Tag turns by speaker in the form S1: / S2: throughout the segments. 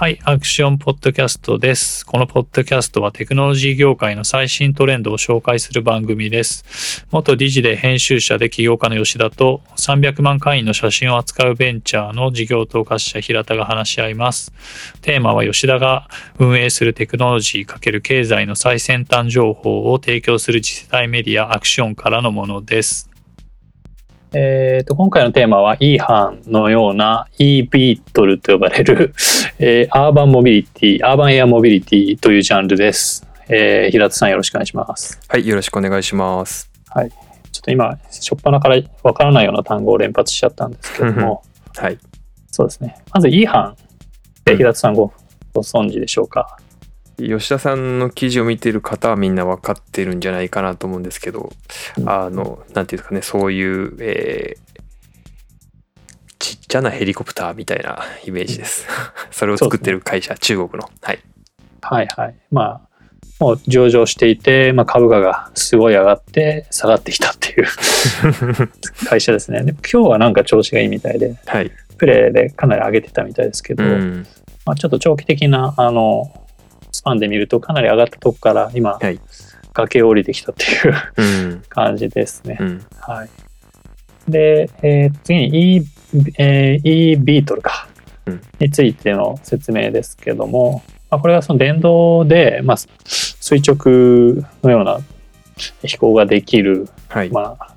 S1: はい、アクションポッドキャストです。このポッドキャストはテクノロジー業界の最新トレンドを紹介する番組です。元理事で編集者で起業家の吉田と300万会員の写真を扱うベンチャーの事業統括者平田が話し合います。テーマは吉田が運営するテクノロジー×経済の最先端情報を提供する次世代メディアアクションからのものです。えーと、今回のテーマは e 班のような e ビートルと呼ばれる、えー、アーバンモビリティ、アーバンエアモビリティというジャンルです。えー、平田さんよろしくお願いします。
S2: はい、よろしくお願いします。
S1: はい。ちょっと今、初っ端からわからないような単語を連発しちゃったんですけども、
S2: はい。
S1: そうですね。まず E 班、平田さんごご存知でしょうか？
S2: 吉田さんの記事を見てる方はみんな分かってるんじゃないかなと思うんですけど、うん、あのなんていうんですかねそういう、えー、ちっちゃなヘリコプターみたいなイメージです。それを作ってる会社、ね、中国の、はい、
S1: はいはい。まあもう上場していて、まあ、株価がすごい上がって下がってきたっていう 会社ですね。で今日はなんか調子がいいみたいで、
S2: はい、
S1: プレーでかなり上げてたみたいですけど、うん、まあ、ちょっと長期的なあのスパンで見るとかなり上がったとこから今、はい、崖を降りてきたっていう 感じですね。
S2: うん、
S1: はい、で、えー、次に E、えー、e ビートルか、うん、についての説明ですけども、まあ、これはその電動で、まあ、垂直のような飛行ができる、
S2: はい、
S1: まあ、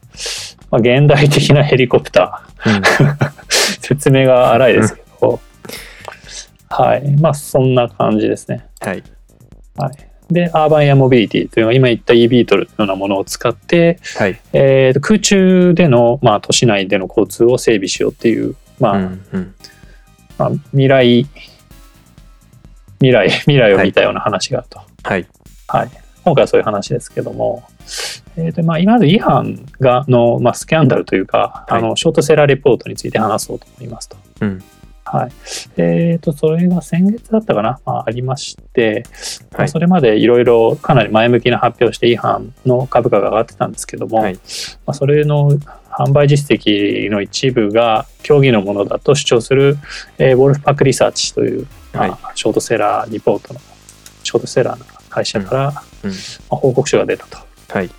S1: まあ、現代的なヘリコプター、うん、説明が荒いですけど、はい。まあ、そんな感じですね。
S2: はい。
S1: はい。で、アーバンエアモビリティというのは今言った e ビートルのようなものを使って、
S2: はい
S1: えー、空中での、まあ、都市内での交通を整備しようっていう、まあ、うんうん、まあ、未来、未来、未来を見たような話があると。
S2: はい。
S1: はい。今回はそういう話ですけども、えーとまあ、今まず違反がの、まあ、スキャンダルというか、はい、あのショートセラーレポートについて話そうと思いますと。
S2: うん
S1: はい。えっ、ー、と、それが先月だったかな、まあ、ありまして、はい、それまでいろいろかなり前向きな発表して違反の株価が上がってたんですけども、はい、まあ、それの販売実績の一部が競技のものだと主張する、えー、ウォルフパックリサーチという、まあ、ショートセラーリポートのショートセラーの会社から、うん。うん、まあ、報告書が出たと。
S2: はい。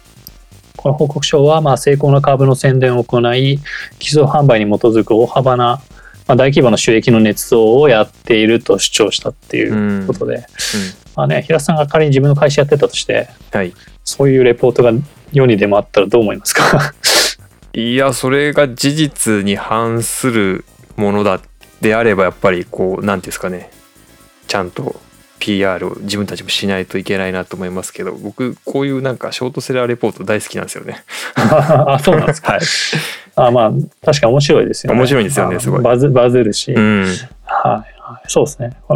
S1: この報告書は、まあ、成功の株の宣伝を行い、基礎販売に基づく大幅なまあ、大規模な収益の捏造をやっていると主張したっていうことで、うん。うん、まあね、平田さんが仮に自分の会社やってたとして、
S2: はい、
S1: そういうレポートが世に出回ったらどう思いますか？
S2: いやそれが事実に反するものだであればやっぱりこう何て言うんですかね。ちゃんと PR を自分たちもしないといけないなと思いますけど僕こういうなんかショートセラーレポート大好きなんですよね。
S1: あそうなんですか？はいあまあ確か面白いですよね。
S2: 面白いんですよねすごい。
S1: バズバズるし、
S2: うん、
S1: はい、そうですね。こ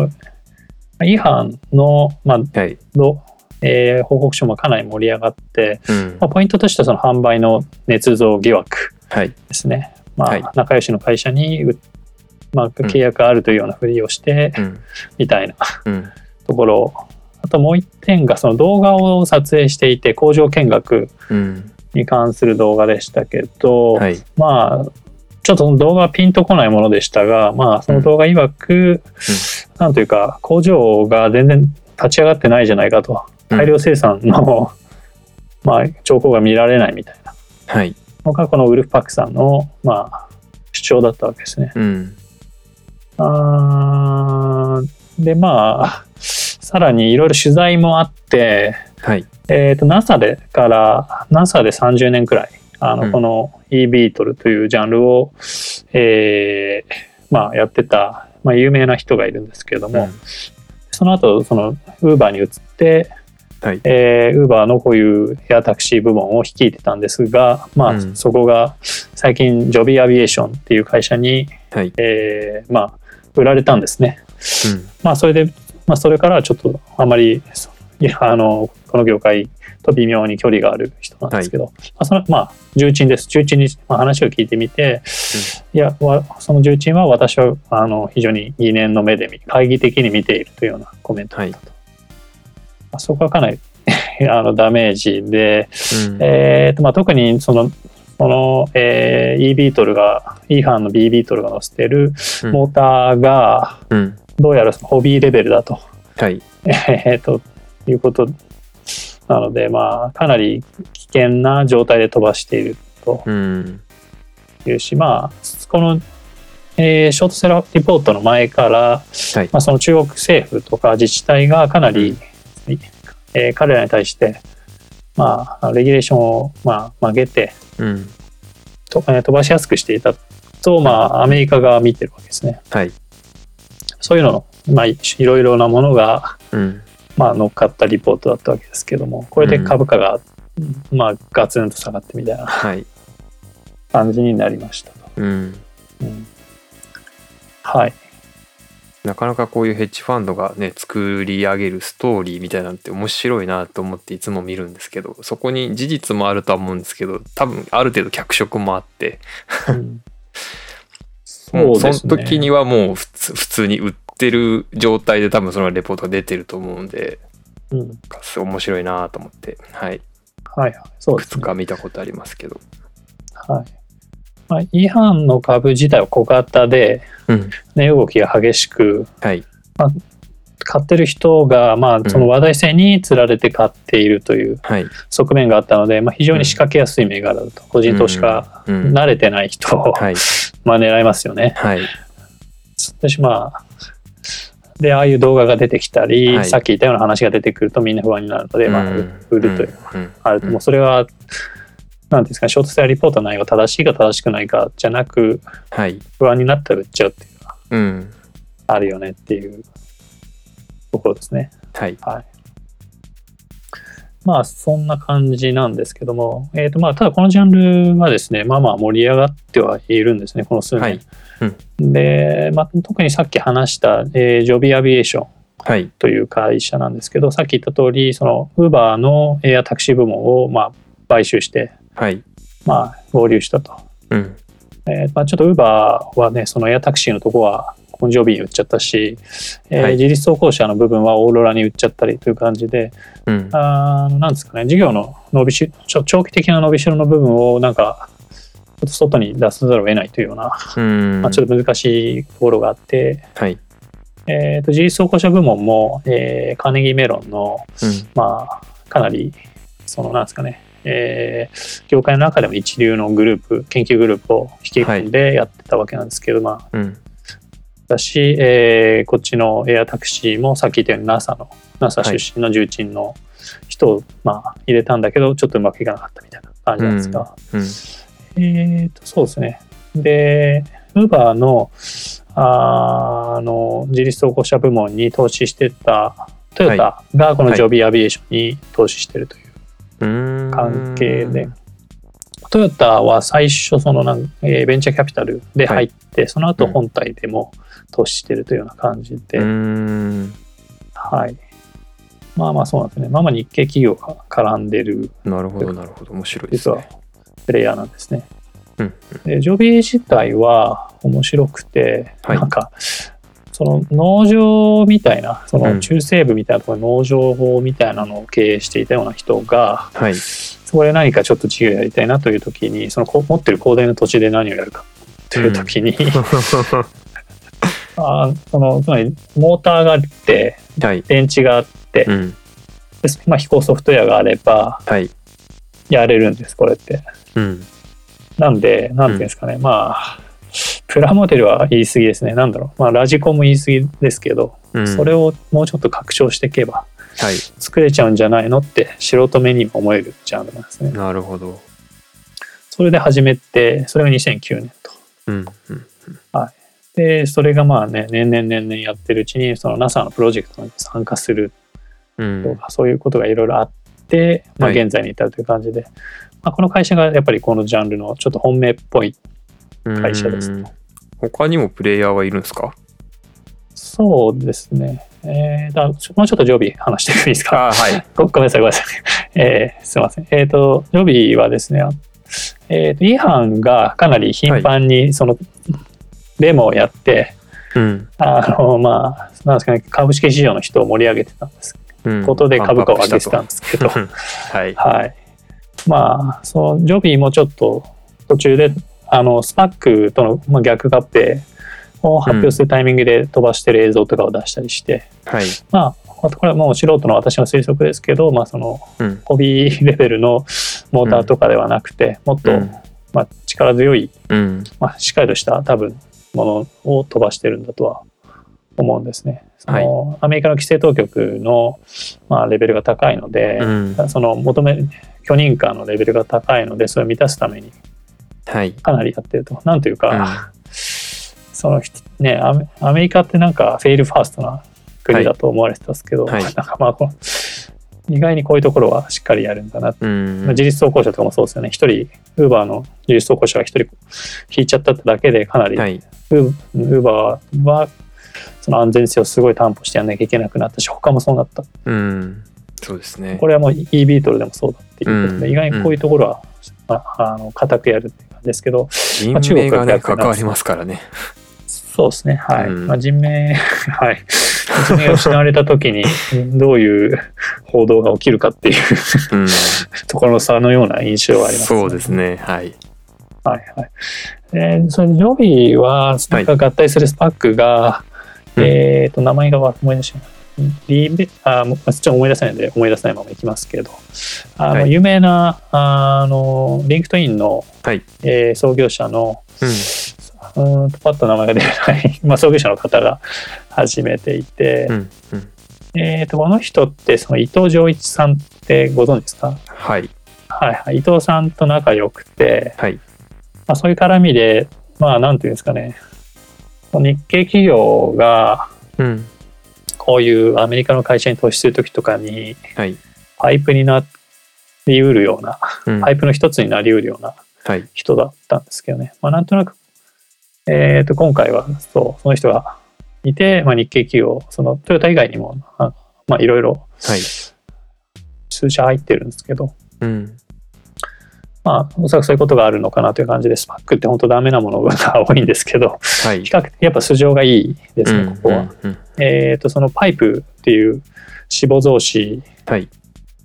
S1: れ違反のまあ、はい、どえー、報告書もかなり盛り上がって、うん、まあ、ポイントとしてはその販売の捏造疑惑ですね。はい、まあ、はい、仲良しの会社に、まあ、契約あるというようなふりをして、うん、みたいな、ところ。あともう一点がその動画を撮影していて工場見学に関する動画でしたけど、はい、まあちょっとその動画はピンとこないものでしたが、まあ、その動画曰く、うん、なんというか工場が全然立ち上がってないじゃないかと。大量生産の、うん、まあ、兆候が見られないみたいな、
S2: はい、
S1: のがこのウルフパックさんの、まあ、主張だったわけですね。
S2: うん、
S1: あでまあさらにいろいろ取材もあって、
S2: はい。
S1: えーと、NASA でから NASA で30年くらいあの、うん、この e ビートルというジャンルを、えーまあ、やってた、まあ、有名な人がいるんですけれども、うん、その後そのウーバーに移って、
S2: はい。
S1: えー、ウーバーのこういうエアタクシー部門を率いてたんですが、まあ、うん、そこが最近ジョビーアビエーションっていう会社に、
S2: はい。
S1: えー、まあ、売られたんですね。
S2: うん、
S1: まあ、それでまあ、それからちょっとあまりあのこの業界と微妙に距離がある人なんですけど、はい、まあ、そのまあ重鎮です。重鎮に話を聞いてみて、うん、いやその重鎮は私はあの非常に疑念の目で懐疑的に見ているというようなコメントだったと、はい、まあ、そこはかなりあのダメージで、うん、えーとまあ、特にそのその、えー、e ビートルが E 班の B ビートルが載せてるモーターが、
S2: うん
S1: どうやらホビーレベルだと。
S2: はい。
S1: えっと、いうこと。なので、まあ、かなり危険な状態で飛ばしていると。いうし、うん、まあ、この、えー、ショートセラーリポートの前から、はい、まあ、その中国政府とか自治体がかなり、うん、えー、彼らに対して、まあ、レギュレーションを、まあ、曲げて、うん、とえー、飛ばしやすくしていたと、まあ、アメリカが見てるわけですね。
S2: はい、
S1: そういうのの、まあ、いろいろなものが、うん。まあ、乗っかったリポートだったわけですけどもこれで株価が、うん、まあ、ガツンと下がってみたいな感じになりましたと。
S2: うん、
S1: うん、はい。
S2: なかなかこういうヘッジファンドがね作り上げるストーリーみたいなんて面白いなと思っていつも見るんですけどそこに事実もあるとは思うんですけど多分ある程度脚色もあって。うん、もうその時にはもう普通普通に売ってる状態で多分そのレポートが出てると思うんで、うん、面白いなと思って。はい。
S1: はいそうです、
S2: ね、2日見たことありますけど。
S1: はい。まあ、違反の株自体は小型で、値、動きが激しく、
S2: はい。
S1: まあ、買ってる人が、まあ、その話題性につられて買っているという側面があったので、まあ、非常に仕掛けやすい銘柄だと。個人投資家、慣れてない人を、はい、まあ狙いますよね。
S2: はい、
S1: 私まあでああいう動画が出てきたり、はい、さっき言ったような話が出てくるとみんな不安になるので、まあ、売るというのがあると、もうそれはなんですかショートセラーリポートの内容正しいか正しくないかじゃなく、
S2: はい、
S1: 不安になったら売っちゃうっていうのは、
S2: うん、
S1: あるよねっていうところですね。
S2: はい。
S1: はい、まあそんな感じなんですけども、えーとまあ、ただこのジャンルはですねまあまあ盛り上がってはいるんですねこの数年。はいうん、で、まあ、特にさっき話した、えー、ジョビーアビエーションという会社なんですけど、はい、さっき言った通りそのウーバーのエアタクシー部門をまあ買収して、
S2: はい、
S1: まあ、合流したと。
S2: うん
S1: えーまあ、ちょっとウーバーはね、そのエアタクシーのとこは、コンジョビに売っちゃったし、えー、はい、自立走行車の部分はオーロラに売っちゃったりという感じで、うん、あなんですかね、事業の伸びし長期的な伸びしろの部分をなんか、ちょっと外に出さざるを得ないというような、
S2: うん。
S1: まあ、ちょっと難しいところがあって、
S2: はい。
S1: えーと、自立走行車部門も、えー、カーネギーメロンの、うん、まあ、かなり、そのなんですかね、えー、業界の中でも一流のグループ研究グループを引き込んでやってたわけなんですけど、まあ、
S2: うん、
S1: だし、えー、こっちのエアタクシーもさっき言ったように NASA の NASA 出身の重鎮の人を、まあ、入れたんだけどちょっとうまくいかなかったみたいな感じなんですが、
S2: うん。
S1: うん、えっ、とそうですね。で Uber のあの自立走行車部門に投資してたトヨタがこのジョビーアビエーションに投資してるという関係で。トヨタは最初そのなん、えー、ベンチャーキャピタルで入って、はい、その後本体でも投資してるというような感じで、はい。まあまあそうなんですね。まあまあ日系企業が絡んでる。
S2: なるほどなるほど。面白いです
S1: ね。実はプレイヤーなんですね、
S2: うん、
S1: でジョビー自体は面白くて、はい、なんかその農場みたいなその中西部みたいなところ農場法みたいなのを経営していたような人が、
S2: はい、
S1: そこで何かちょっと事業やりたいなという時にその持ってる広大な土地で何をやるかという時に、うん、あそのつまりモーターがあって、はい、電池があって、うん、でまあ、飛行ソフトウェアがあれば、やれるんですこれって。
S2: うん、
S1: なんで何ていうんですかね、まあプラモデルは言い過ぎですね。なんだろう。まあ、ラジコンも言い過ぎですけど、うん、それをもうちょっと拡張していけば、
S2: はい、
S1: 作れちゃうんじゃないのって素人目にも思えるジャンルなんですね。
S2: なるほど。
S1: それで始めて、それが2009年と。
S2: うんうん
S1: はい。で、それがまあね、年々年々やってるうちに、その NASA のプロジェクトに参加するとか、うん、そういうことがいろいろあって、まあ、現在に至るという感じで、はい、まあ、この会社がやっぱりこのジャンルのちょっと本命っぽい会社です。
S2: 他にもプレイヤーはいるんですか？
S1: そうですね。えー、だもうちょっとジョビー話してもいいですか？
S2: あはい。
S1: ごめんなさい、ごめんなさい。えー、すみません。えっ、ー、と、ジョビーはですね、えっ、ー、と、違反がかなり頻繁に、その、はい、デモをやって、
S2: うん、
S1: あの、まあ、なんですかね、株式市場の人を盛り上げてたんです。うん、ことで株価を上げてたんですけど、
S2: はい。
S1: はい。まあ、そのジョビーもちょっと途中であのスパックとの逆合併を発表するタイミングで飛ばしてる映像とかを出したりして、
S2: はい、
S1: まあこれはもう素人の私の推測ですけど、まあ、そのホビーレベルのモーターとかではなくて、もっと、まあ、力強い、まあ、しっかりとした多分ものを飛ばしてるんだとは思うんですね。その、はい、アメリカの規制当局の、まあ、レベルが高いので、うん、その求め許認可のレベルが高いのでそれを満たすためにかなりやってると。はい、なんというか、うん、そのねアメリカってなんかフェイルファーストな国だと思われてたんですけど、はい、なんかまあこの意外にこういうところはしっかりやるんだな、うん、自律走行車とかもそうですよね。一人ウーバーの自律走行車が一人引いちゃっただけでかなり、はい、ウーバーはその安全性をすごい担保してやんなきゃいけなくなったし他もそうなった、
S2: うん、そうですね。
S1: これはもう e ビートルでもそうだっていうことで、うん、意外にこういうところは、うん、あの固くやるっていう感じですけど、
S2: まあ、中国がね関わりますからね。
S1: そうですねはい、まあ、人命 はい。人命が失われた時にどういう報道が起きるかっていう ところの差のような印象はあります、
S2: ね、そうですねはい。
S1: はいはい。えー、それ Joby は SPAC が合体する SPAC が、はい、えっ、ー、と名前が思い出しない。リベあちょっと思い出せないので思い出せないままいきますけど。あの、はい、有名なあの LinkedIn の、はい、えー、創業者の、うん、うんパッと名前が出ない、まあ、創業者の方が始めていて、うんうん、えーと、この人ってその伊藤浄一さんってご存知ですか？
S2: はい、
S1: はいはい、伊藤さんと仲良くて、
S2: はい。
S1: まあ、そういう絡みで、まあ、なんていうんですかね、日系企業が、こういうアメリカの会社に投資するときとかに、パイプになりうるような、パイプの一つになりうるような人だったんですけどね。まあ、なんとなく、えっ、ー、と、今回は、そう、その人がいて、まあ、日系企業、そのトヨタ以外にも、まあ、いろいろ、数社入ってるんですけど、
S2: うん
S1: まあ、おそらくそういうことがあるのかなという感じで、スパックって本当ダメなものが 多いんですけど、はい、比較的やっぱ素性がいいですね、ここは。えっ、ー、と、そのパイプっていう脂肪増資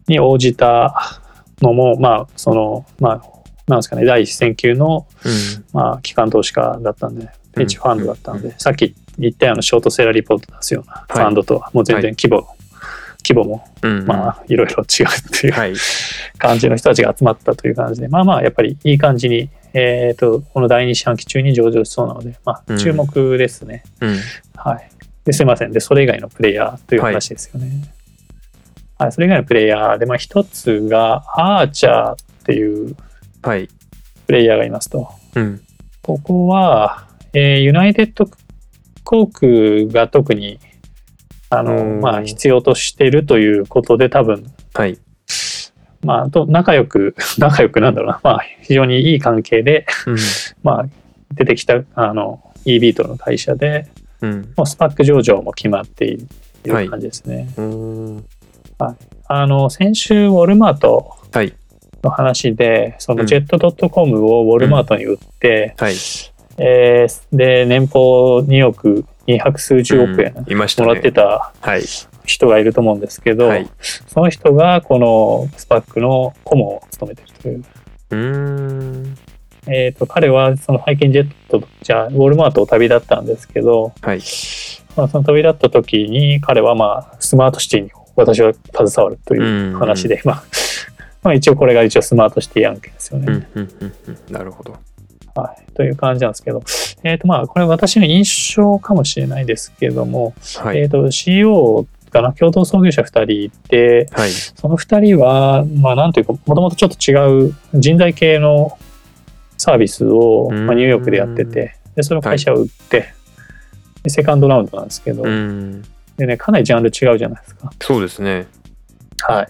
S1: に応じたのも、まあ、その、まあ、なんですかね、第一線級の、うん、まあ、機関投資家だったんで、ペンチファンドだったんで、さっき言ったようなショートセラーリポート出すようなファンドとはもう全然規模、はい規模も、うんうん、まあいろいろ違うっていう、はい、感じの人たちが集まったという感じでまあまあやっぱりいい感じに、えーと、この第二四半期中に上場しそうなので、まあ、注目ですね、
S2: うん、
S1: はい、ですいません。でそれ以外のプレイヤーという話ですよね、はい、はい、それ以外のプレイヤーで、まあ、一つがアーチャーっていうプレイヤーがいますと、
S2: うん、
S1: ここは、えー、ユナイテッド航空が特にあの、まあ、必要としているということで多分、
S2: はい。
S1: まあ、と仲良く、仲良くなんだろうな、まあ、非常にいい関係で、
S2: うん、
S1: まあ、出てきた、あの、e ビートの会社で、
S2: うん、
S1: もうスパック上場も決まっている感じですね。
S2: はい、
S1: あの、先週、ウォルマートの話で、そのジェットドットコムをウォルマートに売って、
S2: はい、
S1: えー、で、年俸2億200数十億円もらってた人がいると思うんですけど、はい、その人がこのスパックの顧問を務めてるという。
S2: うん。
S1: えーと、彼はそのハイケンジェットじゃウォルマートを旅立ったんですけど、
S2: はい。
S1: まあ、その旅立った時に彼はまあスマートシティに私は携わるという話で、まあ、まあ一応これが一応スマートシティ案件ですよね。
S2: なるほど。
S1: はい、という感じなんですけど、えっ、ー、とまあこれ私の印象かもしれないですけども、はい、えっ、ー、と CEO かな？共同創業者2人いて、
S2: はい、
S1: その2人はまあなんというかもともとちょっと違う人材系のサービスを、まあ、ニューヨークでやっててでその会社を売って、はい、セカンドラウンドなんですけどでねかなりジャンル違うじゃないですか。
S2: そうですね。
S1: はい。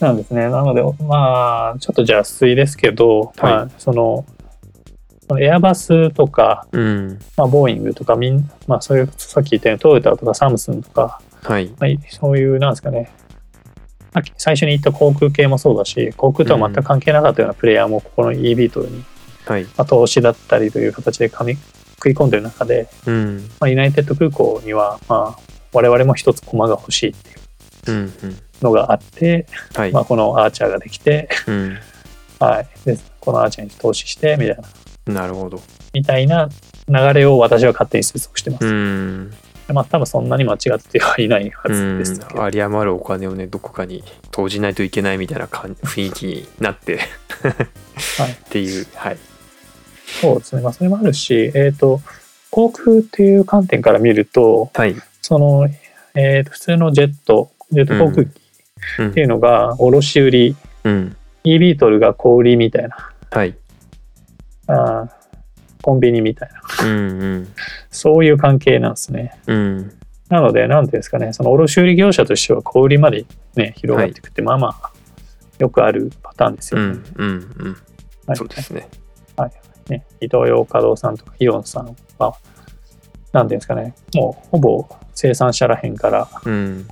S1: なんですね。なのでまあちょっと邪推ですけど、はい、まあそのエアバスとか、
S2: うん、
S1: まあ、ボーイングとかみん、まあ、そういうさっき言ったようにトヨタとかサムスンとか、
S2: はい。
S1: まあ、そういうなんですかね。最初に言った航空系もそうだし航空とは全く関係なかったようなプレイヤーもここの e ビートルに、
S2: はい。
S1: まあ、投資だったりという形でみ食い込んでる中で、
S2: うん。
S1: まあ、ユナイテッド空港には、まあ、我々も一つ駒が欲しいっていうのがあって、
S2: はい、
S1: まあ、このアーチャーができて、
S2: うん。
S1: はい、でこのアーチャーに投資してみたいな
S2: なるほど。
S1: みたいな流れを私は勝手に推測してます。
S2: うん。
S1: まあ多分そんなに間違ってはいないは
S2: うん
S1: ずですけど。
S2: 有り余るお金をねどこかに投じないといけないみたいな感雰囲気になって。
S1: はい。
S2: っていうはい。
S1: そうですね。まあそれもあるし、えっ、と、航空っていう観点から見ると、
S2: はい、
S1: その、えーと普通のジェット、ジェット航空機
S2: うん。
S1: っていうのが卸売り、
S2: うん、
S1: e ビートルが小売りみたいな、
S2: はい
S1: あーコンビニみたいな、
S2: うんうん。
S1: そういう関係なんですね。
S2: うん。
S1: なので、なんていうんですかね、その卸売業者としては小売りまでね、広がっていくって、まあまあ、よくあるパターンですよね。
S2: うんうんうん。
S1: はい。
S2: そうですね。
S1: ねイトーヨーカドーさんとかイオンさんは、なんていうんですかね、もうほぼ生産者らへんから、
S2: うん。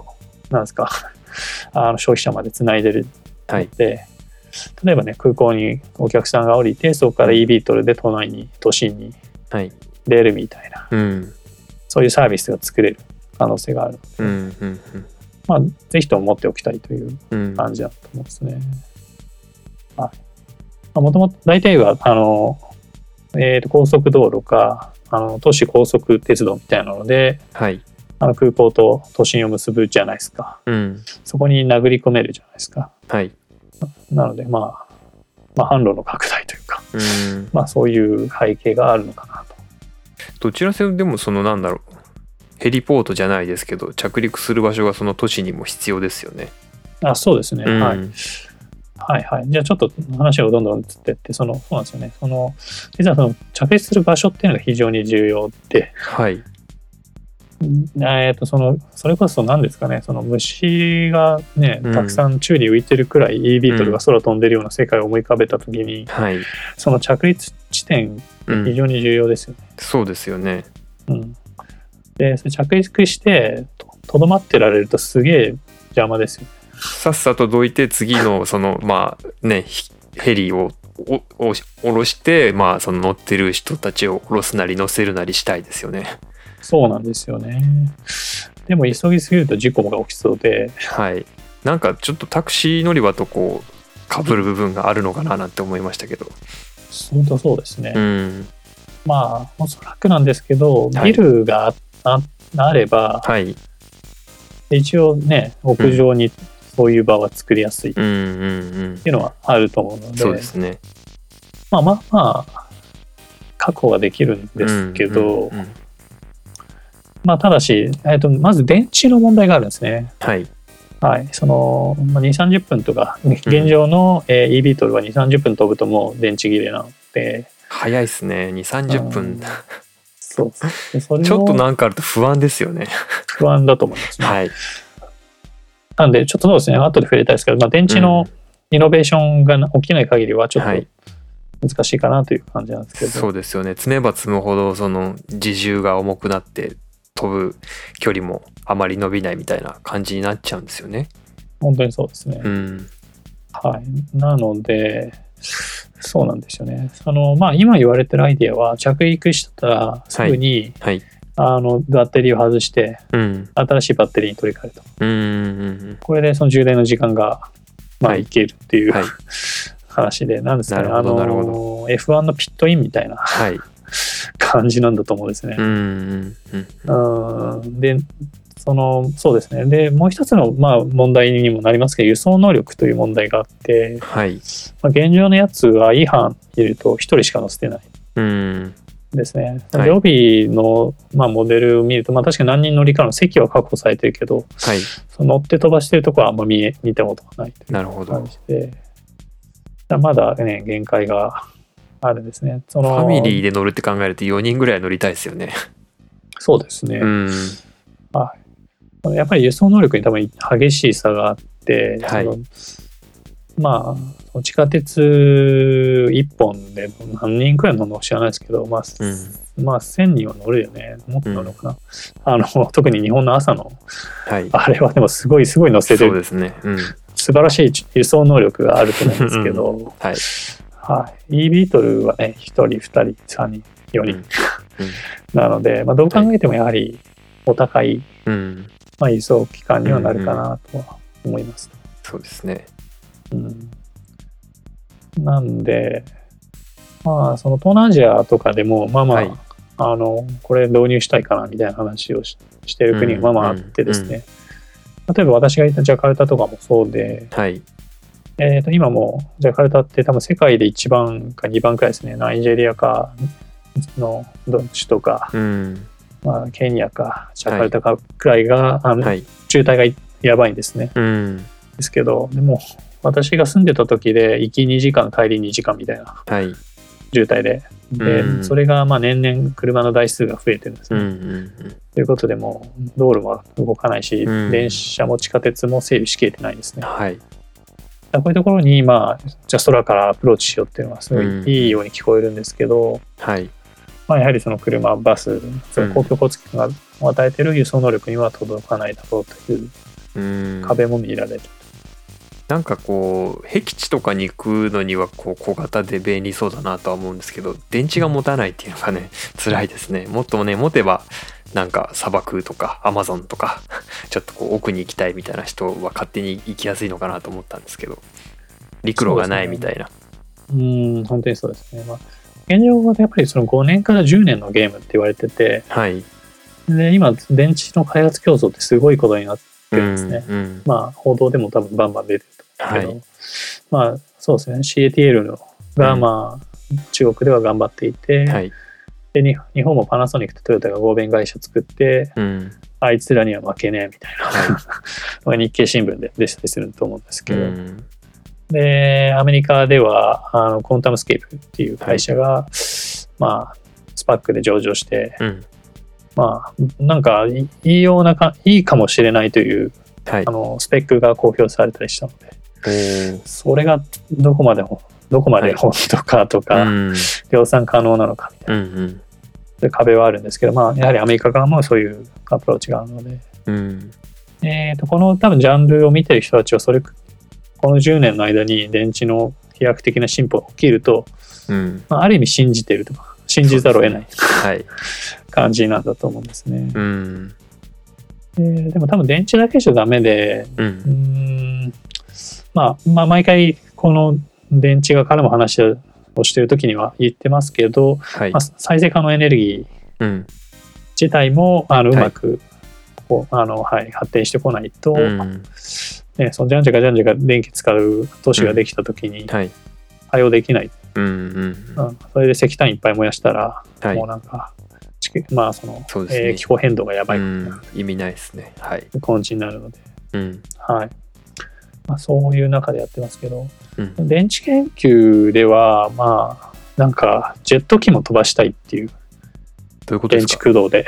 S1: なんですか、あの消費者までつないでる。
S2: はい。
S1: ので、例えばね、空港にお客さんが降りて、そこから e ビートルで都内に、都心に
S2: はい
S1: 出るみたいな、
S2: うん
S1: そういうサービスが作れる可能性があるので、
S2: うんうん
S1: まあ、ぜひとも持っておきたいという
S2: うん
S1: 感じだと思うんですね。はい。もともと大体は、あの、えーと高速道路か、あの都市高速鉄道みたいなので、
S2: はい
S1: あの空港と都心を結ぶじゃないですか。
S2: うん
S1: そこに殴り込めるじゃないですか。
S2: はい
S1: なので、まあ、まあ、販路の拡大というか、
S2: うん
S1: まあ、そういう背景があるのかなと。
S2: どちらせでもそのなんだろうヘリポートじゃないですけど着陸する場所がその都市にも必要ですよね。
S1: あそうですね、
S2: うん
S1: はい。はいはい。じゃあちょっと話をどんどん移ってって、その、そうなんですよね。その、実はその着陸する場所っていうのが非常に重要で、
S2: はい
S1: えっと、その、それこそ何ですかね、その虫がね、
S2: うん
S1: たくさん宙に浮いてるくらい e ビートルが空飛んでるような世界を思い浮かべたときに、
S2: はい、
S1: その着陸地点、
S2: うん、
S1: 非常に重要ですよね。
S2: そうですよね。
S1: うん。で、着陸して、ととどまってられるとすげえ邪魔ですよね。
S2: さっさとどいて次のそのまあねひヘリをおお下ろしてまあその乗ってる人たちを下ろすなり乗せるなりしたいですよね。
S1: そうなんですよね。でも急ぎすぎると事故が起きそうで、
S2: はい。なんかちょっとタクシー乗り場とこうかぶる部分があるのかななんて思いましたけど。
S1: 本当そうですね。
S2: うん。
S1: まあ、おそらくなんですけど、
S2: はい
S1: ビルがああれば、
S2: はい。
S1: 一応ね、屋上にそういう場は作りやすいっ。ていうのはあると思うので、
S2: そうですね。
S1: まあまあまあ、確保ができるんですけど、
S2: うんうんうん
S1: まあただし、えっと、まず電池の問題があるんですね。
S2: はい。
S1: はい。その、まあ、2、30分とか、現状の、えー e ビートルは2、30分飛ぶともう電池切れなので、
S2: 早いですね。2、30
S1: うん
S2: 分。
S1: そうでそれ
S2: ちょっと
S1: も
S2: なんかあると不安ですよね。
S1: 不安だと思いますね。
S2: はい。
S1: なんで、ちょっとそうですね、後で触れたいですけど、まあ、電池のイノベーションが起きない限りは、ちょっ
S2: はい
S1: と難しいかなという感じなんですけど、
S2: そうですよね。積めば積むほどその自重が重くなって飛ぶ距離もあまり伸びないみたいな感じになっちゃうんですよね。
S1: 本当にそうですね。
S2: うん。
S1: はい。なので、そうなんですよね。その、まあ、今言われてるアイディアは、着陸したらすぐに、
S2: はい。
S1: あの、バッテリーを外して、
S2: うん。
S1: 新しいバッテリーに取り替えると。
S2: うんうん
S1: これでその充電の時間が、まあ、
S2: はい
S1: いけるっていう、
S2: はい
S1: 話で、なんですかね、
S2: なるほど
S1: あの、F1 のピットインみたいな
S2: はい。
S1: 感じなんだと思うんですね
S2: う。んうんうん。
S1: うんで、その、そうですね。で、もう一つの、まあ、問題にもなりますけど、輸送能力という問題があって、
S2: はい。
S1: まあ、現状のやつは E 班入れると1人しか乗せてない
S2: うん。
S1: ですね。
S2: はい
S1: で、帯の、まあ、モデルを見ると、まあ、確かに何人乗りかの席は確保されてるけど、
S2: はい。
S1: その乗って飛ばしてるところはあんま見え見たことがないという
S2: なるほど。
S1: まだね、限界があるんですね。その
S2: ァミリーで乗るって考えると4人ぐらい乗りたいですよね。
S1: そうですね。
S2: うん。
S1: やっぱり輸送能力に多分激しい差があって、
S2: はい
S1: まあ地下鉄一本で何人くらい乗るのか知らないですけど、まあ、
S2: うん。
S1: まあ1000人は乗るよねもっと乗るのかな、あの特に日本の朝の
S2: はい。
S1: あれはでもすごいすごい乗せてる
S2: そうですね。うん。
S1: 素晴らしい輸送能力があると思うんですけど、
S2: はい。
S1: はい、e ビートルはね1人2人3人4人、
S2: うん。
S1: なので、まあ、どう考えてもやはりお高い、
S2: うん。
S1: まあ、輸送機関にはなるかなとは思います。
S2: そうですね。
S1: うん。なんで、まあ、その東南アジアとかでも、まあまあ、はい、あの、これ導入したいかなみたいな話をししてる国がまあまああってですね、例えば私がいたジャカルタとかもそうで、
S2: はい、
S1: えー、と今もジャカルタって多分世界で1番か2番くらいですね。ナイジェリアかの首都か、
S2: うん、
S1: まあ、ケニアかジャカルタかくらいが、あの、はい、渋滞がやばいんですね、
S2: うん、
S1: ですけどでも私が住んでた時で行き2時間帰り2時間みたいな渋滞で、で、うん、それがまあ年々車の台数が増えてるんですね。
S2: うんうんうん、
S1: ということでもう道路も動かないし、うん、電車も地下鉄も整備しきれてないんですね。
S2: はい、
S1: こういうところに、まあ、じゃあ空からアプローチしようっていうのはすごいいいように聞こえるんですけど、
S2: はい。
S1: まあ、やはりその車、バス、その公共交通機関が与えている輸送能力には届かないだろうという壁も見られる。
S2: なんかこう僻地とかに行くのにはこう小型で便利そうだなとは思うんですけど電池が持たないっていうのがね辛いですね。もっとね持てばなんか砂漠とかアマゾンとか ちょっとこう奥に行きたいみたいな人は勝手に行きやすいのかなと思ったんですけど陸路がないみたいな。
S1: う、ね,、ん本当にそうですね、まあ、現状はやっぱりその5年から10年のゲームって言われてて、
S2: はい、
S1: で今電池の開発競争ってすごいことになってるんですね、うんうん、まあ報道でも多分バンバン出てると思うけど、はい、まあそうですね。CATL のがまあ、中国では頑張っていて、
S2: はい
S1: で日本もパナソニックとトヨタが合弁会社作って、
S2: うん、
S1: あいつらには負けねえみたいな、はい、日経新聞で出したりすると思うんですけど、うん、でアメリカではあの QuantumScape っていう会社が、はい、まあ SPAC で上場して、
S2: うん、
S1: まあなんかいいようなかいいかもしれないという、はい、あのスペックが公表されたりしたので、それがどこまでどこまで本当かとか、量産可能なのかみたいな、うんうん。で壁はあるんですけど、まあ、やはりアメリカ側もそういうアプローチがあるので、
S2: うん、
S1: えーと、この多分ジャンルを見てる人たちはそれこの10年の間に電池の飛躍的な進歩が起きると、
S2: うん。
S1: まあ、ある意味信じてるとか信じざるを得ない、ね、
S2: はい、
S1: 感じなんだと思うんですね。
S2: うん、
S1: えー、でも多分電池だけじゃダメで、
S2: うん、うん
S1: まあ、まあ毎回この電池がからも話をしている時には言ってますけど、
S2: はい、
S1: まあ、再生可能エネルギー自体も、あのうまくこう、あのはい、発展してこないと、うん、ね、そのじゃんじゃかじゃんじゃか電気使う都市ができた時に対応できない、
S2: うんうん
S1: それで石炭いっぱい燃やしたら、はい、もうなんかまあその
S2: そ、ね、え
S1: ー、気候変動がやばい、
S2: 意味ないですね。はい。
S1: 根治になるので、
S2: うん、
S1: はい。まあ、そういう中でやってますけど、
S2: うん、
S1: 電池研究ではまあなんかジェット機も飛ばしたいっていう。
S2: どういうこと
S1: 電池駆動で。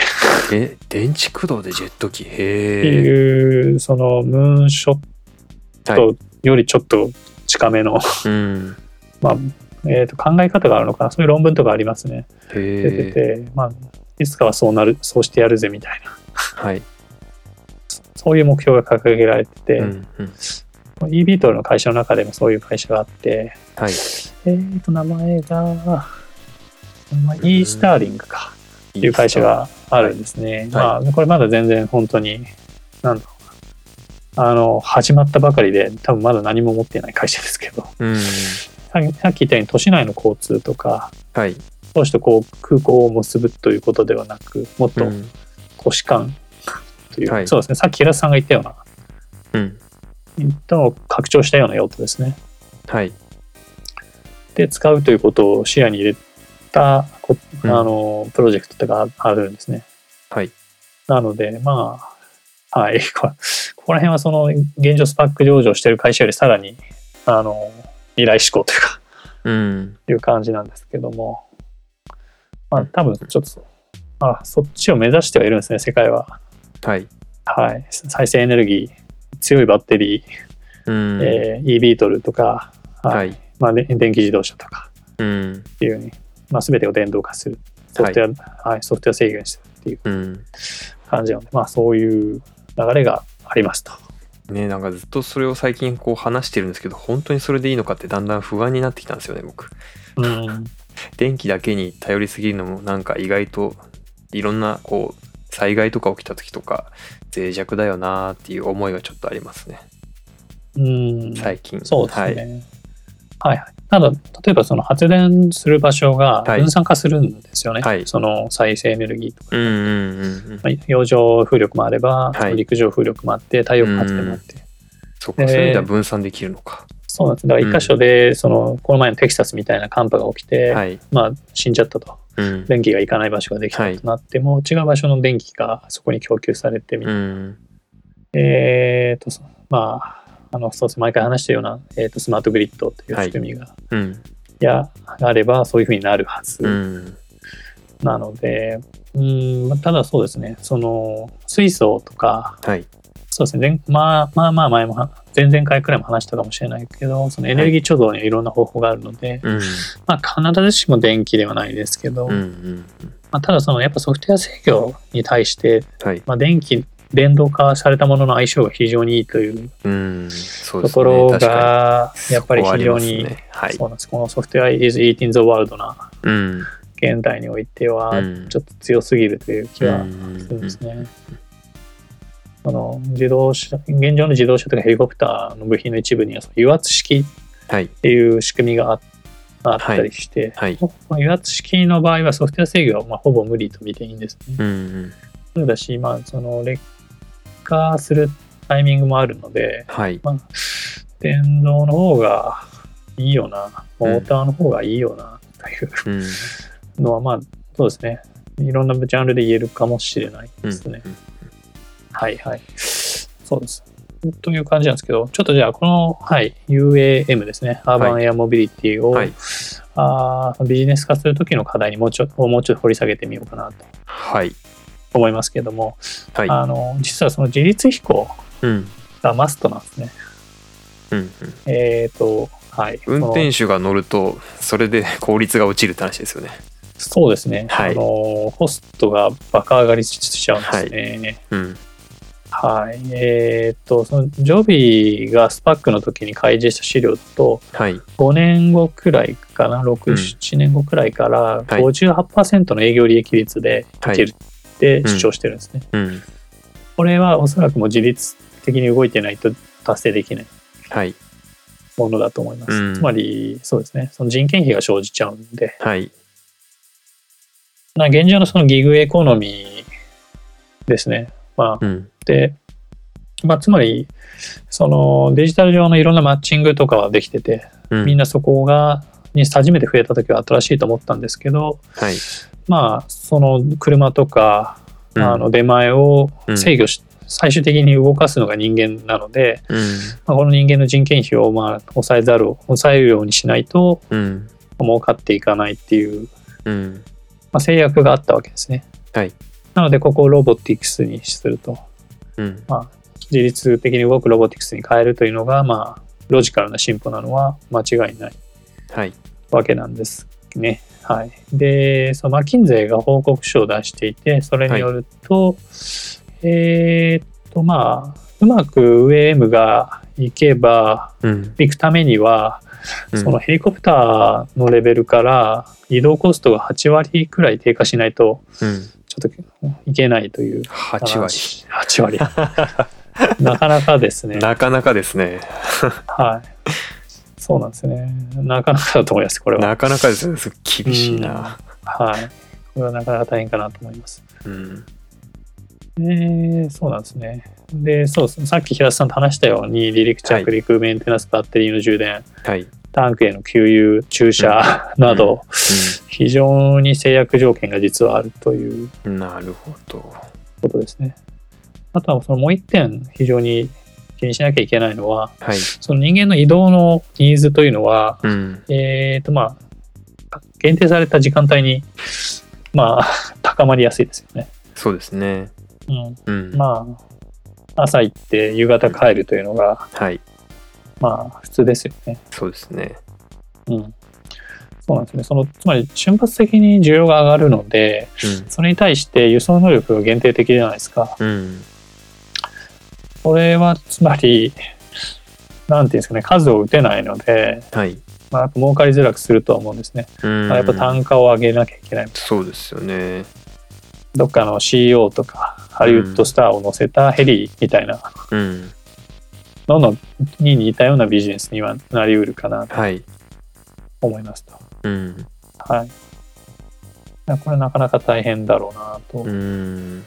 S2: え電池駆動でジェット機？へえって
S1: いうそのムーンショットよりちょっと近めの、は
S2: い、うん、
S1: まあえー、と考え方があるのかな？そういう論文とかありますね。
S2: 出
S1: てて、まあ、いつかはそうなるそうしてやるぜみたいな、
S2: はい、
S1: そういう目標が掲げられてて、
S2: うんうん
S1: e ビートルの会社の中でもそういう会社があって、
S2: はい、
S1: えっ、と、名前が、e スターリングか、っていう会社があるんですね。まあ、これまだ全然本当に、なんだろうな。あの、始まったばかりで、多分まだ何も持ってない会社ですけど、
S2: うん、
S1: さっき言ったように都市内の交通とか、
S2: はい、
S1: そうしてこう空港を結ぶということではなく、もっと都市間という、うん、そうですね、さっき平田さんが言ったような、
S2: うん、
S1: と拡張したような用途ですね。
S2: はい。
S1: で、使うということを視野に入れた、あの、プロジェクトとかあるんですね。
S2: はい。
S1: なので、まあ、はい。ここら辺はその、現状スパック上場してる会社よりさらに、あの、未来志向というか、
S2: うん、
S1: いう感じなんですけども、まあ、多分ちょっと、あ、そっちを目指してはいるんですね、世界は。
S2: はい。
S1: はい。再生エネルギー、強いバッテリー、
S2: うん。
S1: えー、e ビートルとか、
S2: はい、
S1: まあ、電気自動車とか。
S2: っ
S1: ていうふうに、まあ、全てを電動化する。ソフトウェア、はい、ソフトウェア制限してるっていう感じなので、まあ、そういう流れがありますと。
S2: ねなんかずっとそれを最近こう話してるんですけど本当にそれでいいのかってだんだん不安になってきたんですよね僕。
S1: うん、
S2: 電気だけに頼りすぎるのもなんか意外といろんなこう災害とか起きた時とか脆弱だよなっていう思いがちょっとありますね。
S1: うん
S2: 最近。
S1: そうですね。はい、はい、はい。ただ、例えばその発電する場所が分散化するんですよね。はい、その再生エネルギーとか。うんうんうんまあ、洋上風力もあれば、はい、陸上風力もあって、太陽光発電もあって。
S2: そうか、そういう意味では分散できるのか。
S1: そうなんです。だから一箇所で、その、この前のテキサスみたいな寒波が起きて、はい、まあ、死んじゃったと。うん、電気が行かない場所ができたとなっても、違う場所の電気がそこに供給されてみたいな。うん、えっ、と、まあ、あのそうです毎回話したような、えーと、スマートグリッドという仕組みが、はい。うん、やあればそういうふうになるはず、うん、なのでうんただそうですねその水素とか、はい、そうですね。まあまあまあ前も前々回くらいも話したかもしれないけどそのエネルギー貯蔵にはいろんな方法があるので、はい、まあ、必ずしも電気ではないですけど、うんうん、まあ、ただそのやっぱソフトウェア制御に対して、はい、まあ、電気電動化されたものの相性が非常にいいというところがやっぱり非常にそうなんです。このソフトウェア is eating the world な現代においてはちょっと強すぎるという気はするんですね。あの自動車現状の自動車とかヘリコプターの部品の一部には油圧式っていう仕組みがああったりして、はい。はい、油圧式の場合はソフトウェア制御はまあほぼ無理と見ていいんですね。うんうん、そうだし、まあ、その劣化するタイミングもあるので、はい。まあ、電動の方がいいよな、モーターの方がいいよな、というのは、まあ、そうですね。いろんなジャンルで言えるかもしれないですね。うんうん、はいはい。そうです。という感じなんですけど、ちょっとじゃあ、この、はい、UAM ですね、アーバンエアモビリティを、はい、あビジネス化するときの課題にもうちょっと、もうちょっと掘り下げてみようかなと。
S2: はい。
S1: 思いますけども、はい、あの実はその自律飛行がマストなんですね。うんうん、えっ、ー、とはい
S2: 運転手が乗るとそれで 効率が落ちるって話ですよね。
S1: そうですね。はい、あのホストがバカ上がりしちゃうんですね。はい、うんはい。えっ、ー、と、そのジョビーがスパックの時に開示した資料と、はい、5年後くらいかな、6、うん、7年後くらいから58%の営業利益率でい。けるって主張してるんですね。うん。うん、これはおそらくも自律的に動いてないと達成できないものだと思います。はい、つまりそうですね。その人件費が生じちゃうんで、はい、な現状のそのギグエコノミーですね。まあ、で、まあ、つまりそのデジタル上のいろんなマッチングとかはできてて、みんなそこがに初めて増えた時は新しいと思ったんですけど、はい、まあその車とか、うん、あの出前を制御し、うん、最終的に動かすのが人間なので、うん、まあ、この人間の人件費をまあ抑えざるを抑えるようにしないと、うん、儲かっていかないっていう、まあ、制約があったわけですね。はい、なのでここをロボティクスにすると、まあ、自律的に動くロボティクスに変えるというのが、まあ、ロジカルな進歩なのは間違いない、はい、わけなんですね。はい、でそのマッキンゼーが報告書を出していてそれによると、はい、えっとまあうまく UAM がいけば、うん、行くためには、うん、そのヘリコプターのレベルから移動コストが8割くらい低下しないと、うん、ちょっといけないという
S2: 8割
S1: 8割 なかなかですね
S2: なかなかですね
S1: はいそうなんですね。なかなかだと思います、これは。
S2: なかなかですね。厳しいな、
S1: うん、はい。これはなかなか大変かなと思います。うん。えー、そうなんですね。で、そうですね。さっき平田さんと話したように、離陸着陸、はい、メンテナンス、バッテリーの充電、はい、タンクへの給油、駐車など、非常に制約条件が実はあるという。
S2: なるほど。
S1: ことですね。あとはそのもう一点非常に気にしなきゃいけないのは、はい、その人間の移動のニーズというのは、うん、えっ、とまあ限定された時間帯にまあ 高まりやすいですよね。
S2: そうですね。
S1: うん。うん、まあ朝行って夕方帰るというのが、はい、まあ普通ですよね。
S2: そうですね。
S1: うん。そうなんですね。そのつまり瞬発的に需要が上がるので、うん、それに対して輸送能力が限定的じゃないですか。うん、これはつまり、なんていうんですかね、数を打てないので、はい。まあ、やっぱ儲かりづらくするとは思うんですね。まあ、やっぱ単価を上げなきゃいけない。
S2: そうですよね。
S1: どっかの CEO とか、ハリウッドスターを乗せたヘリみたいな、うん。ののに似たようなビジネスにはなりうるかなと。はい。思いますと。
S2: うん。
S1: はい。これなかなか大変だろうなと
S2: うん。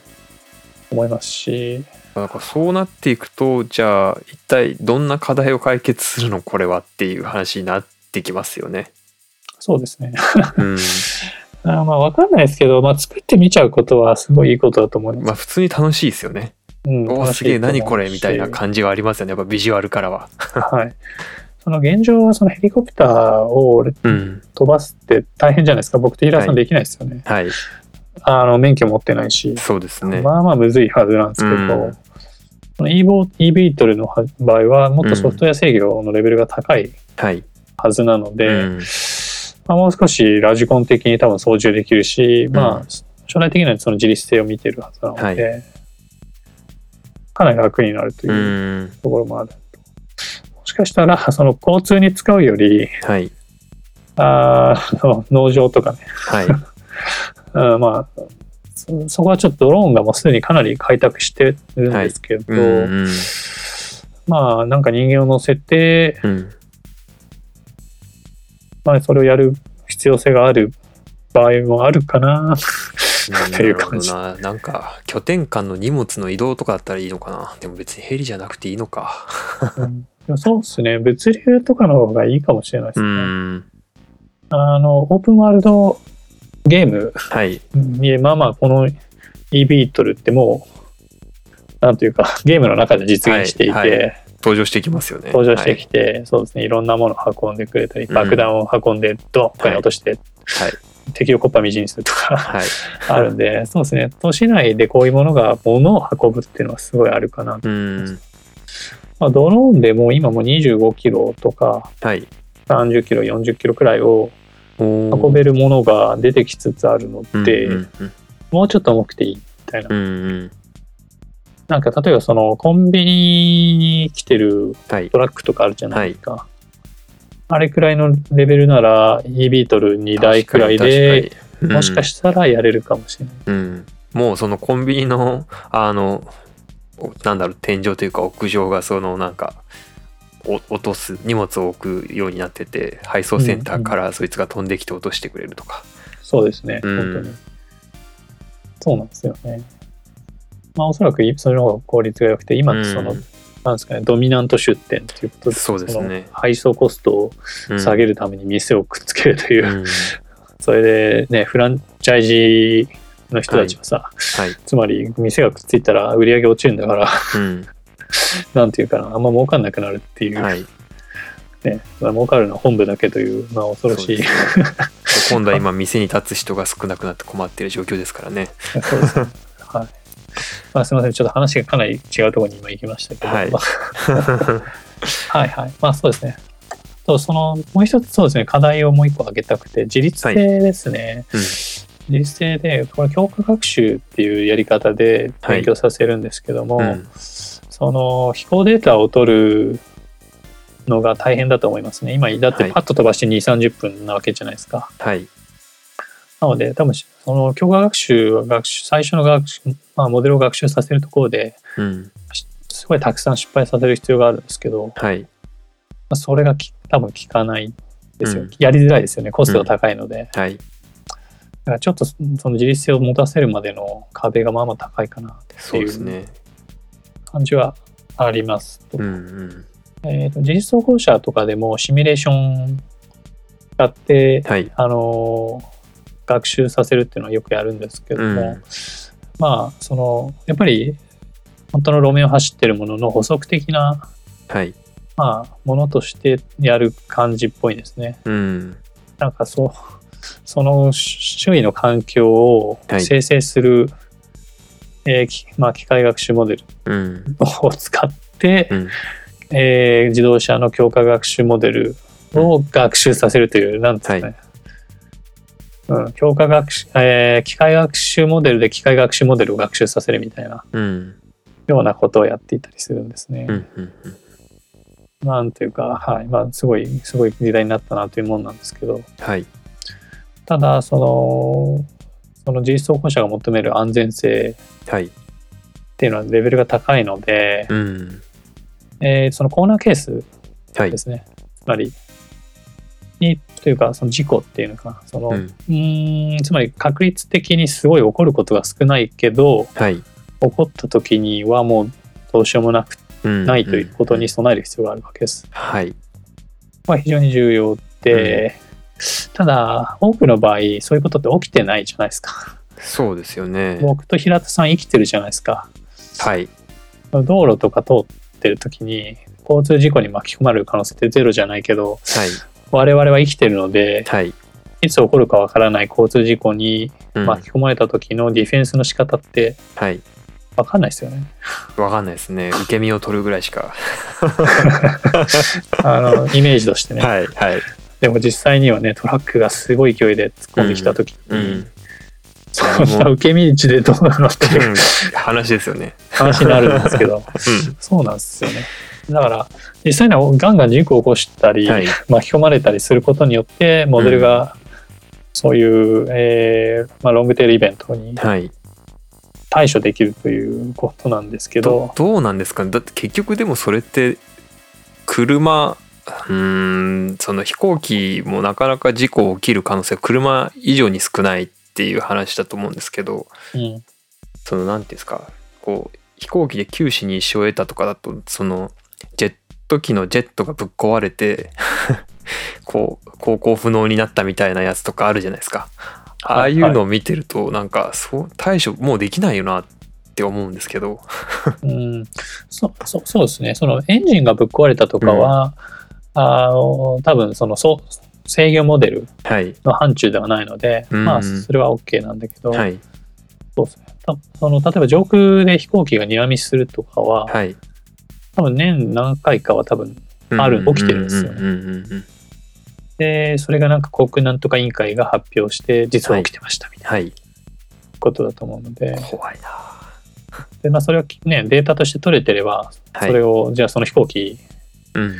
S1: 思いますし、
S2: なんかそうなっていくとじゃあ一体どんな課題を解決するのこれはっていう話になってきますよね。
S1: そうですね。
S2: うん。
S1: あまあわかんないですけど、まあ作ってみちゃうことはすごいいいことだと思います。
S2: まあ普通に楽しいですよね。
S1: うん
S2: おーすげえ何これみたいな
S1: じ。
S2: 感じはありますよねやっぱビジュアルからは。
S1: はい。その現状はそのヘリコプターを
S2: うん。
S1: 飛ばすって大変じゃないですか。僕テイラーさんできないですよね。
S2: はい。
S1: あの免許持ってないし、
S2: そうですね。
S1: まあまあむずいはずなんですけど、
S2: うん
S1: この e ボ e ビートルの場合はもっとソフトウェア制御のレベルが高い
S2: はい。
S1: はずなので、
S2: うん
S1: まあ、もう少しラジコン的に多分操縦できるし、ま
S2: うん
S1: あ将来的にはその自立性を見てるはずなので、
S2: は
S1: かなり楽になると
S2: う。
S1: いうんところもある。もしかしたらその交通に使うより
S2: はい。
S1: あ農場とかね、
S2: はい。
S1: うんまあそそこはちょっとドローンがもうすでにかなり開拓してるんですけど、
S2: うんうん。
S1: まあなんか人間を乗せて、
S2: うん。
S1: まあ、それをやる必要性がある場合もあるかな。ていう感じ
S2: な。なんか拠点間の荷物の移動とかだったらいいのかな。でも別にヘリじゃなくていいのか。
S1: うんそうですね。物流とかの方がいいかもしれないです
S2: う
S1: ね。
S2: ん。
S1: あの、オープンワールドゲーム
S2: はい。
S1: に、まあまあ、この e ビートルってもう、なんというか、ゲームの中で実現していて、
S2: はいはい登場してきますよね。
S1: 登場してきて、そうですね、いろんなものを運んでくれたり、
S2: うん
S1: 爆弾を運んで、ドッカに落として、
S2: はい。
S1: 敵をコッパみじんにするとか
S2: はい。
S1: あるんで、そうですね、都市内でこういうものが物を運ぶっていうのはすごいあるかな。
S2: うん。
S1: まあ、ドローンでもう今も25キロとか
S2: はい。
S1: 30キロ、40キロくらいを運
S2: 運
S1: べるものが出てきつつあるので、
S2: うん
S1: もうちょっと重くていいみたいな。
S2: うんうん。
S1: なんか例えばそのコンビニに来てる
S2: はい。
S1: トラックとかあるじゃないですか。あれくらいのレベルなら e ビートル2台くらいで、
S2: 確かに、確かに
S1: もしかしたらやれるかもしれない。
S2: うん、うんもうそのコンビニのあのおなんだろう天井というか屋上がそのなんかお落とす荷物を置くようになってて配送センターからそいつが飛んできて落としてくれるとか、
S1: そうですね、
S2: うん
S1: 本当に。そうなんですよね。まあおそらくそれの方が効率が良くて、今その、
S2: うん
S1: なんですかね、ドミナント出店ということで、
S2: そうですね。
S1: 配送コストを
S2: うん
S1: 下げるために店をくっつけるという、
S2: うん。
S1: それでね、フランチャイジーの人たちはさ、
S2: はい、
S1: つまり店がくっついたら売り上げ落ちるんだから、
S2: うん。
S1: なんていうかな、あんま儲かんなくなるっていう、
S2: はい、
S1: ね、まあ、儲かるのは本部だけという、まあ恐ろしい。
S2: 今度は今店に立つ人が少なくなって困っている状況ですからね。
S1: そうですね。はい。まあすみません、ちょっと話がかなり違うところに今行きましたけど、
S2: はい
S1: まあ はいはい。まあそうですね。とそのもう一つそうですね、課題をもう一個挙げたくて、自立性ですね。
S2: うん
S1: 自立性で、これ強化学習っていうやり方で勉強させるんですけども、
S2: うん
S1: その飛行データを取るのが大変だと思いますね。今、だって
S2: はい
S1: パッと飛ばして2、30分なわけじゃないですか。
S2: はい
S1: なので、多分その強化学習は学習、最初の学習、まあ、モデルを学習させるところで、
S2: うん。
S1: すごいたくさん失敗させる必要があるんですけど、ま
S2: はい。
S1: あ、それがき多分効かないですよ、
S2: うん。
S1: やりづらいですよね。コストが高いので。
S2: はい。
S1: だからちょっとその自立性を持たせるまでの壁がまあまあ高いかなって
S2: そう
S1: いう
S2: ですね。
S1: 感じはあります。
S2: うんうん。
S1: えーと自律走行車とかでもシミュレーションやって、
S2: はい。
S1: あのー学習させるっていうのはよくやるんですけども、
S2: うん。
S1: まあそのやっぱり本当の路面を走ってるものの補足的な、
S2: はい。
S1: まあ、ものとしてやる感じっぽいですね。
S2: うん。
S1: なんかそうその周囲の環境を
S2: はい。
S1: 生成する、えーきまあ、機械学習モデル
S2: うん。
S1: を使って、
S2: うん。
S1: えー自動車の強化学習モデルを学習させるという、なんですかね。うん、強化学習、えー機械学習モデルで機械学習モデルを学習させるみたいな
S2: うん。
S1: ようなことをやっていたりするんですね。
S2: うんうんうん。
S1: なんていうか、はい、まあ、すごい、すごい時代になったなというもんなんですけど、
S2: はい。
S1: ただ、その、その自律走行車が求める安全性
S2: はい。
S1: っていうのはレベルが高いので、
S2: うん。
S1: えーそのコーナーケース
S2: はい
S1: ですね。つまり、にというかその事故っていうのかなその、うん、うんつまり確率的にすごい起こることが少ないけど、
S2: はい、
S1: 起こった時にはもうどうしようもなく、うん、ないということに備える必要があるわけです。
S2: はい。
S1: まあ、非常に重要で、ただ多くの場合そういうことって起きてないじゃないですか。
S2: そうですよね。
S1: 僕と平田さん生きてるじゃないですか。
S2: はい。
S1: 道路とか通ってる時に交通事故に巻き込まれる可能性ってゼロじゃないけど、
S2: はい、
S1: 我々は生きてるので、
S2: はい、
S1: いつ起こるかわからない交通事故に巻き込まれた時のディフェンスの仕方って、
S2: はい、
S1: 分かんないですよね。
S2: 分かんないですね。受け身を取るぐらいしか。
S1: あのイメージとしてね。
S2: はいはい。
S1: でも実際にはねトラックがすごい勢いで突っ込んできた時に、うんうんそんな受け身でどうなのっていう、うん、
S2: 話ですよね。
S1: 話になるんですけど、うん、そうなんですよね。だから実際にはガンガン事故を起こしたり、はい、巻き込まれたりすることによってモデルがそういう、うん、えー、まあ、ロングテールイベントに対処できるということなんですけど、
S2: はい、どどうなんですか？だって結局でもそれって車うんその飛行機もなかなか事故起きる可能性は車以上に少ないっていう話だと思うんですけど、
S1: うん、
S2: その何て言うんですか？こう飛行機で九死に一生を得たとかだとそのジェット機のジェットがぶっ壊れて こう航行不能になったみたいなやつとかあるじゃないですか。ああいうのを見てるとなんかそう対処もうできないよなって思うんですけど。
S1: うん。そそそうですね。そのエンジンがぶっ壊れたとかは、うん、あの多分そのそう制御モデルの範疇ではないので、はい、まあそれは OK なんだけど、
S2: はい、
S1: そうですね。その例えば上空で飛行機がニアミスするとかは、
S2: はい、
S1: 多分年何回かは多分ある、起きてるんですよね。で、それがなんか航空なんとか委員会が発表して、実は起きてましたみたいなことだと思うので。
S2: 怖いな。
S1: で、まあ、それはね、データとして取れてれば、それを、じゃあその飛行機、
S2: うん、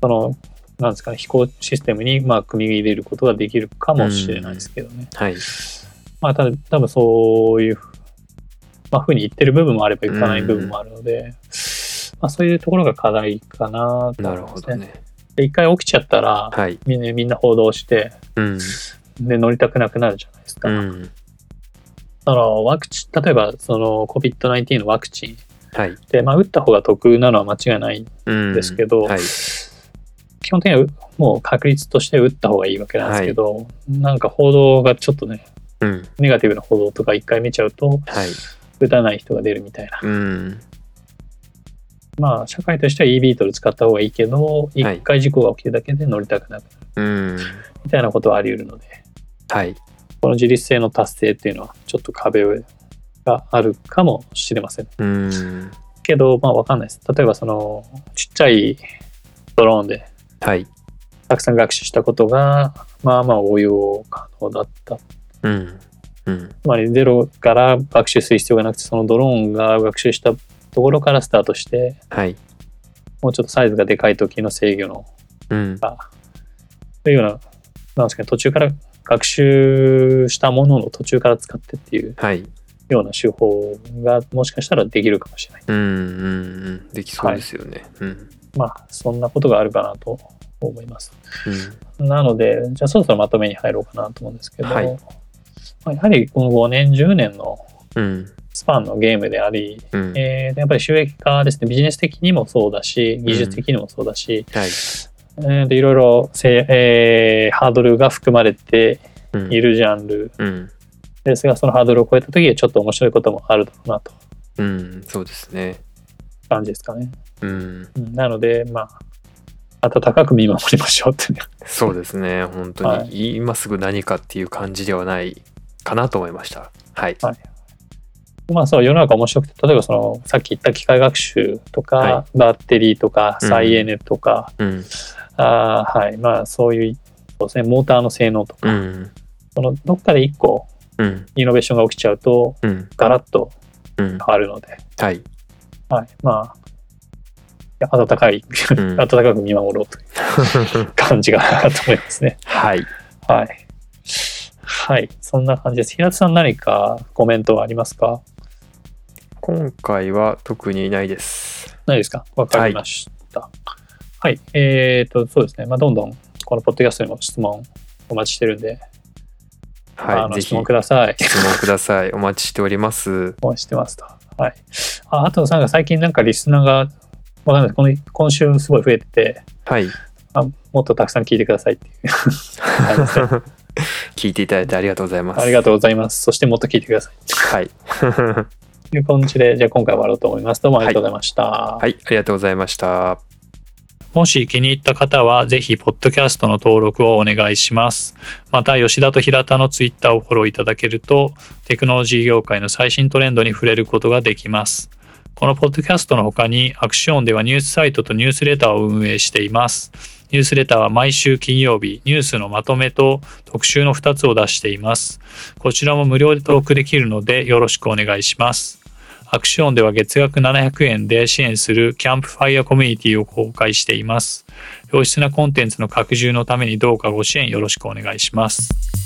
S1: その、なんですかね、飛行システムにまあ組み入れることができるかもしれないですけどね。
S2: はい。
S1: まあ、ただ、多分そういう、まあ、ふうに言ってる部分もあればいかない部分もあるので、うんまあ、そういうところが課題かな
S2: ね、なるほどね。
S1: で一回起きちゃったら、
S2: はい、
S1: みんなみんな報道して、
S2: うん、
S1: で乗りたくなくなるじゃないですか。
S2: うん、
S1: そのワクチン例えばその COVID-19 のワクチン。
S2: はい。
S1: で、まあ、打った方が得なのは間違いないんですけど、
S2: うん。はい、
S1: 基本的にはもう確率として打った方がいいわけなんですけど、はい、なんか報道がちょっとね、
S2: うん、
S1: ネガティブな報道とか一回見ちゃうと、
S2: はい、
S1: 打たない人が出るみたいな。
S2: うん
S1: まあ、社会としては e ビートル使った方がいいけど、一回事故が起きるだけで乗りたくなく
S2: なる、
S1: みたいなことはあり得るので、
S2: はい、
S1: この自立性の達成っていうのは、ちょっと壁があるかもしれません。
S2: うん。
S1: けど、まあ、わかんないです。例えば、その、ちっちゃいドローンで、
S2: はい、
S1: たくさん学習したことが、まあまあ応用可能だった。
S2: うん。うん、
S1: つまりゼロから学習する必要がなくてそのドローンが学習したところからスタートして、
S2: はい、
S1: もうちょっとサイズがでかい時の制御の、
S2: うん、
S1: というようななんですかね途中から学習したものの途中から使ってっていう、
S2: はい、
S1: ような手法がもしかしたらできるかもしれない。
S2: うんうんうん。できそうですよね。はい、うん、
S1: まあそんなことがあるかなと思います。
S2: うん、
S1: なのでじゃあそろそろまとめに入ろうかなと思うんですけど、
S2: はい、
S1: まあ、やはりこの5年10年のスパンのゲームであ
S2: り、うん、
S1: えー、やっぱり収益化ですね。ビジネス的にもそうだし技術的にもそうだし、
S2: うん、はい。
S1: えいろいろせ、えー、ハードルが含まれているジャンル、
S2: うん、
S1: ですがそのハードルを超えた時はちょっと面白いこともあるだろうなと。
S2: うん、そうですね。
S1: 感じですかね。
S2: うん、
S1: なのでまあ温かく見守りましょうってね。
S2: そうですね。本当に、はい、今すぐ何かっていう感じではないかなと思いました。はい、
S1: はいまあそう世の中面白くて例えばそのさっき言った機械学習とか、はい、バッテリーとか再エネとか、
S2: うん、
S1: あはい。まあそういうそうです、ね、モーターの性能とか、
S2: うん、
S1: そのどっかで一個イノベーションが起きちゃうと、
S2: うん、
S1: ガラッと変わるので、
S2: はい、
S1: はい、まあ温かい 温かく見守ろうという 感じがと思いますね。
S2: はい、
S1: はい、はい、そんな感じです。平田さん何かコメントはありますか？
S2: 今回は特にないです。
S1: ないですか？わかりました。はい、はい、えっ、ー、と、そうですね。まあ、どんどんこのポッドキャストにも質問お待ちしてるんで、
S2: はい、ぜひ
S1: 質問ください。
S2: 質問ください。お待ちしております。
S1: お待ちしてますと。はい。ああと、なんか最近なんかリスナーが、わかんないこの今週すごい増えてて、
S2: はい。
S1: あもっとたくさん聞いてくださいっていう
S2: 聞いていただいてありがとうございます。
S1: ありがとうございます。そしてもっと聞いてください。
S2: はい。
S1: という感じで、じゃあ今回終わろうと思います。どうもありがとうございました。
S2: はい、ありがとうございました。
S1: もし気に入った方は、ぜひ、ポッドキャストの登録をお願いします。また、吉田と平田のツイッターをフォローいただけると、テクノロジー業界の最新トレンドに触れることができます。このポッドキャストの他に、アクションではニュースサイトとニュースレターを運営しています。ニュースレターは毎週金曜日、ニュースのまとめと特集の2つを出しています。こちらも無料で登録できるので、よろしくお願いします。アクションでは月額700円で支援するキャンプファイアコミュニティを公開しています。良質なコンテンツの拡充のためにどうかご支援よろしくお願いします。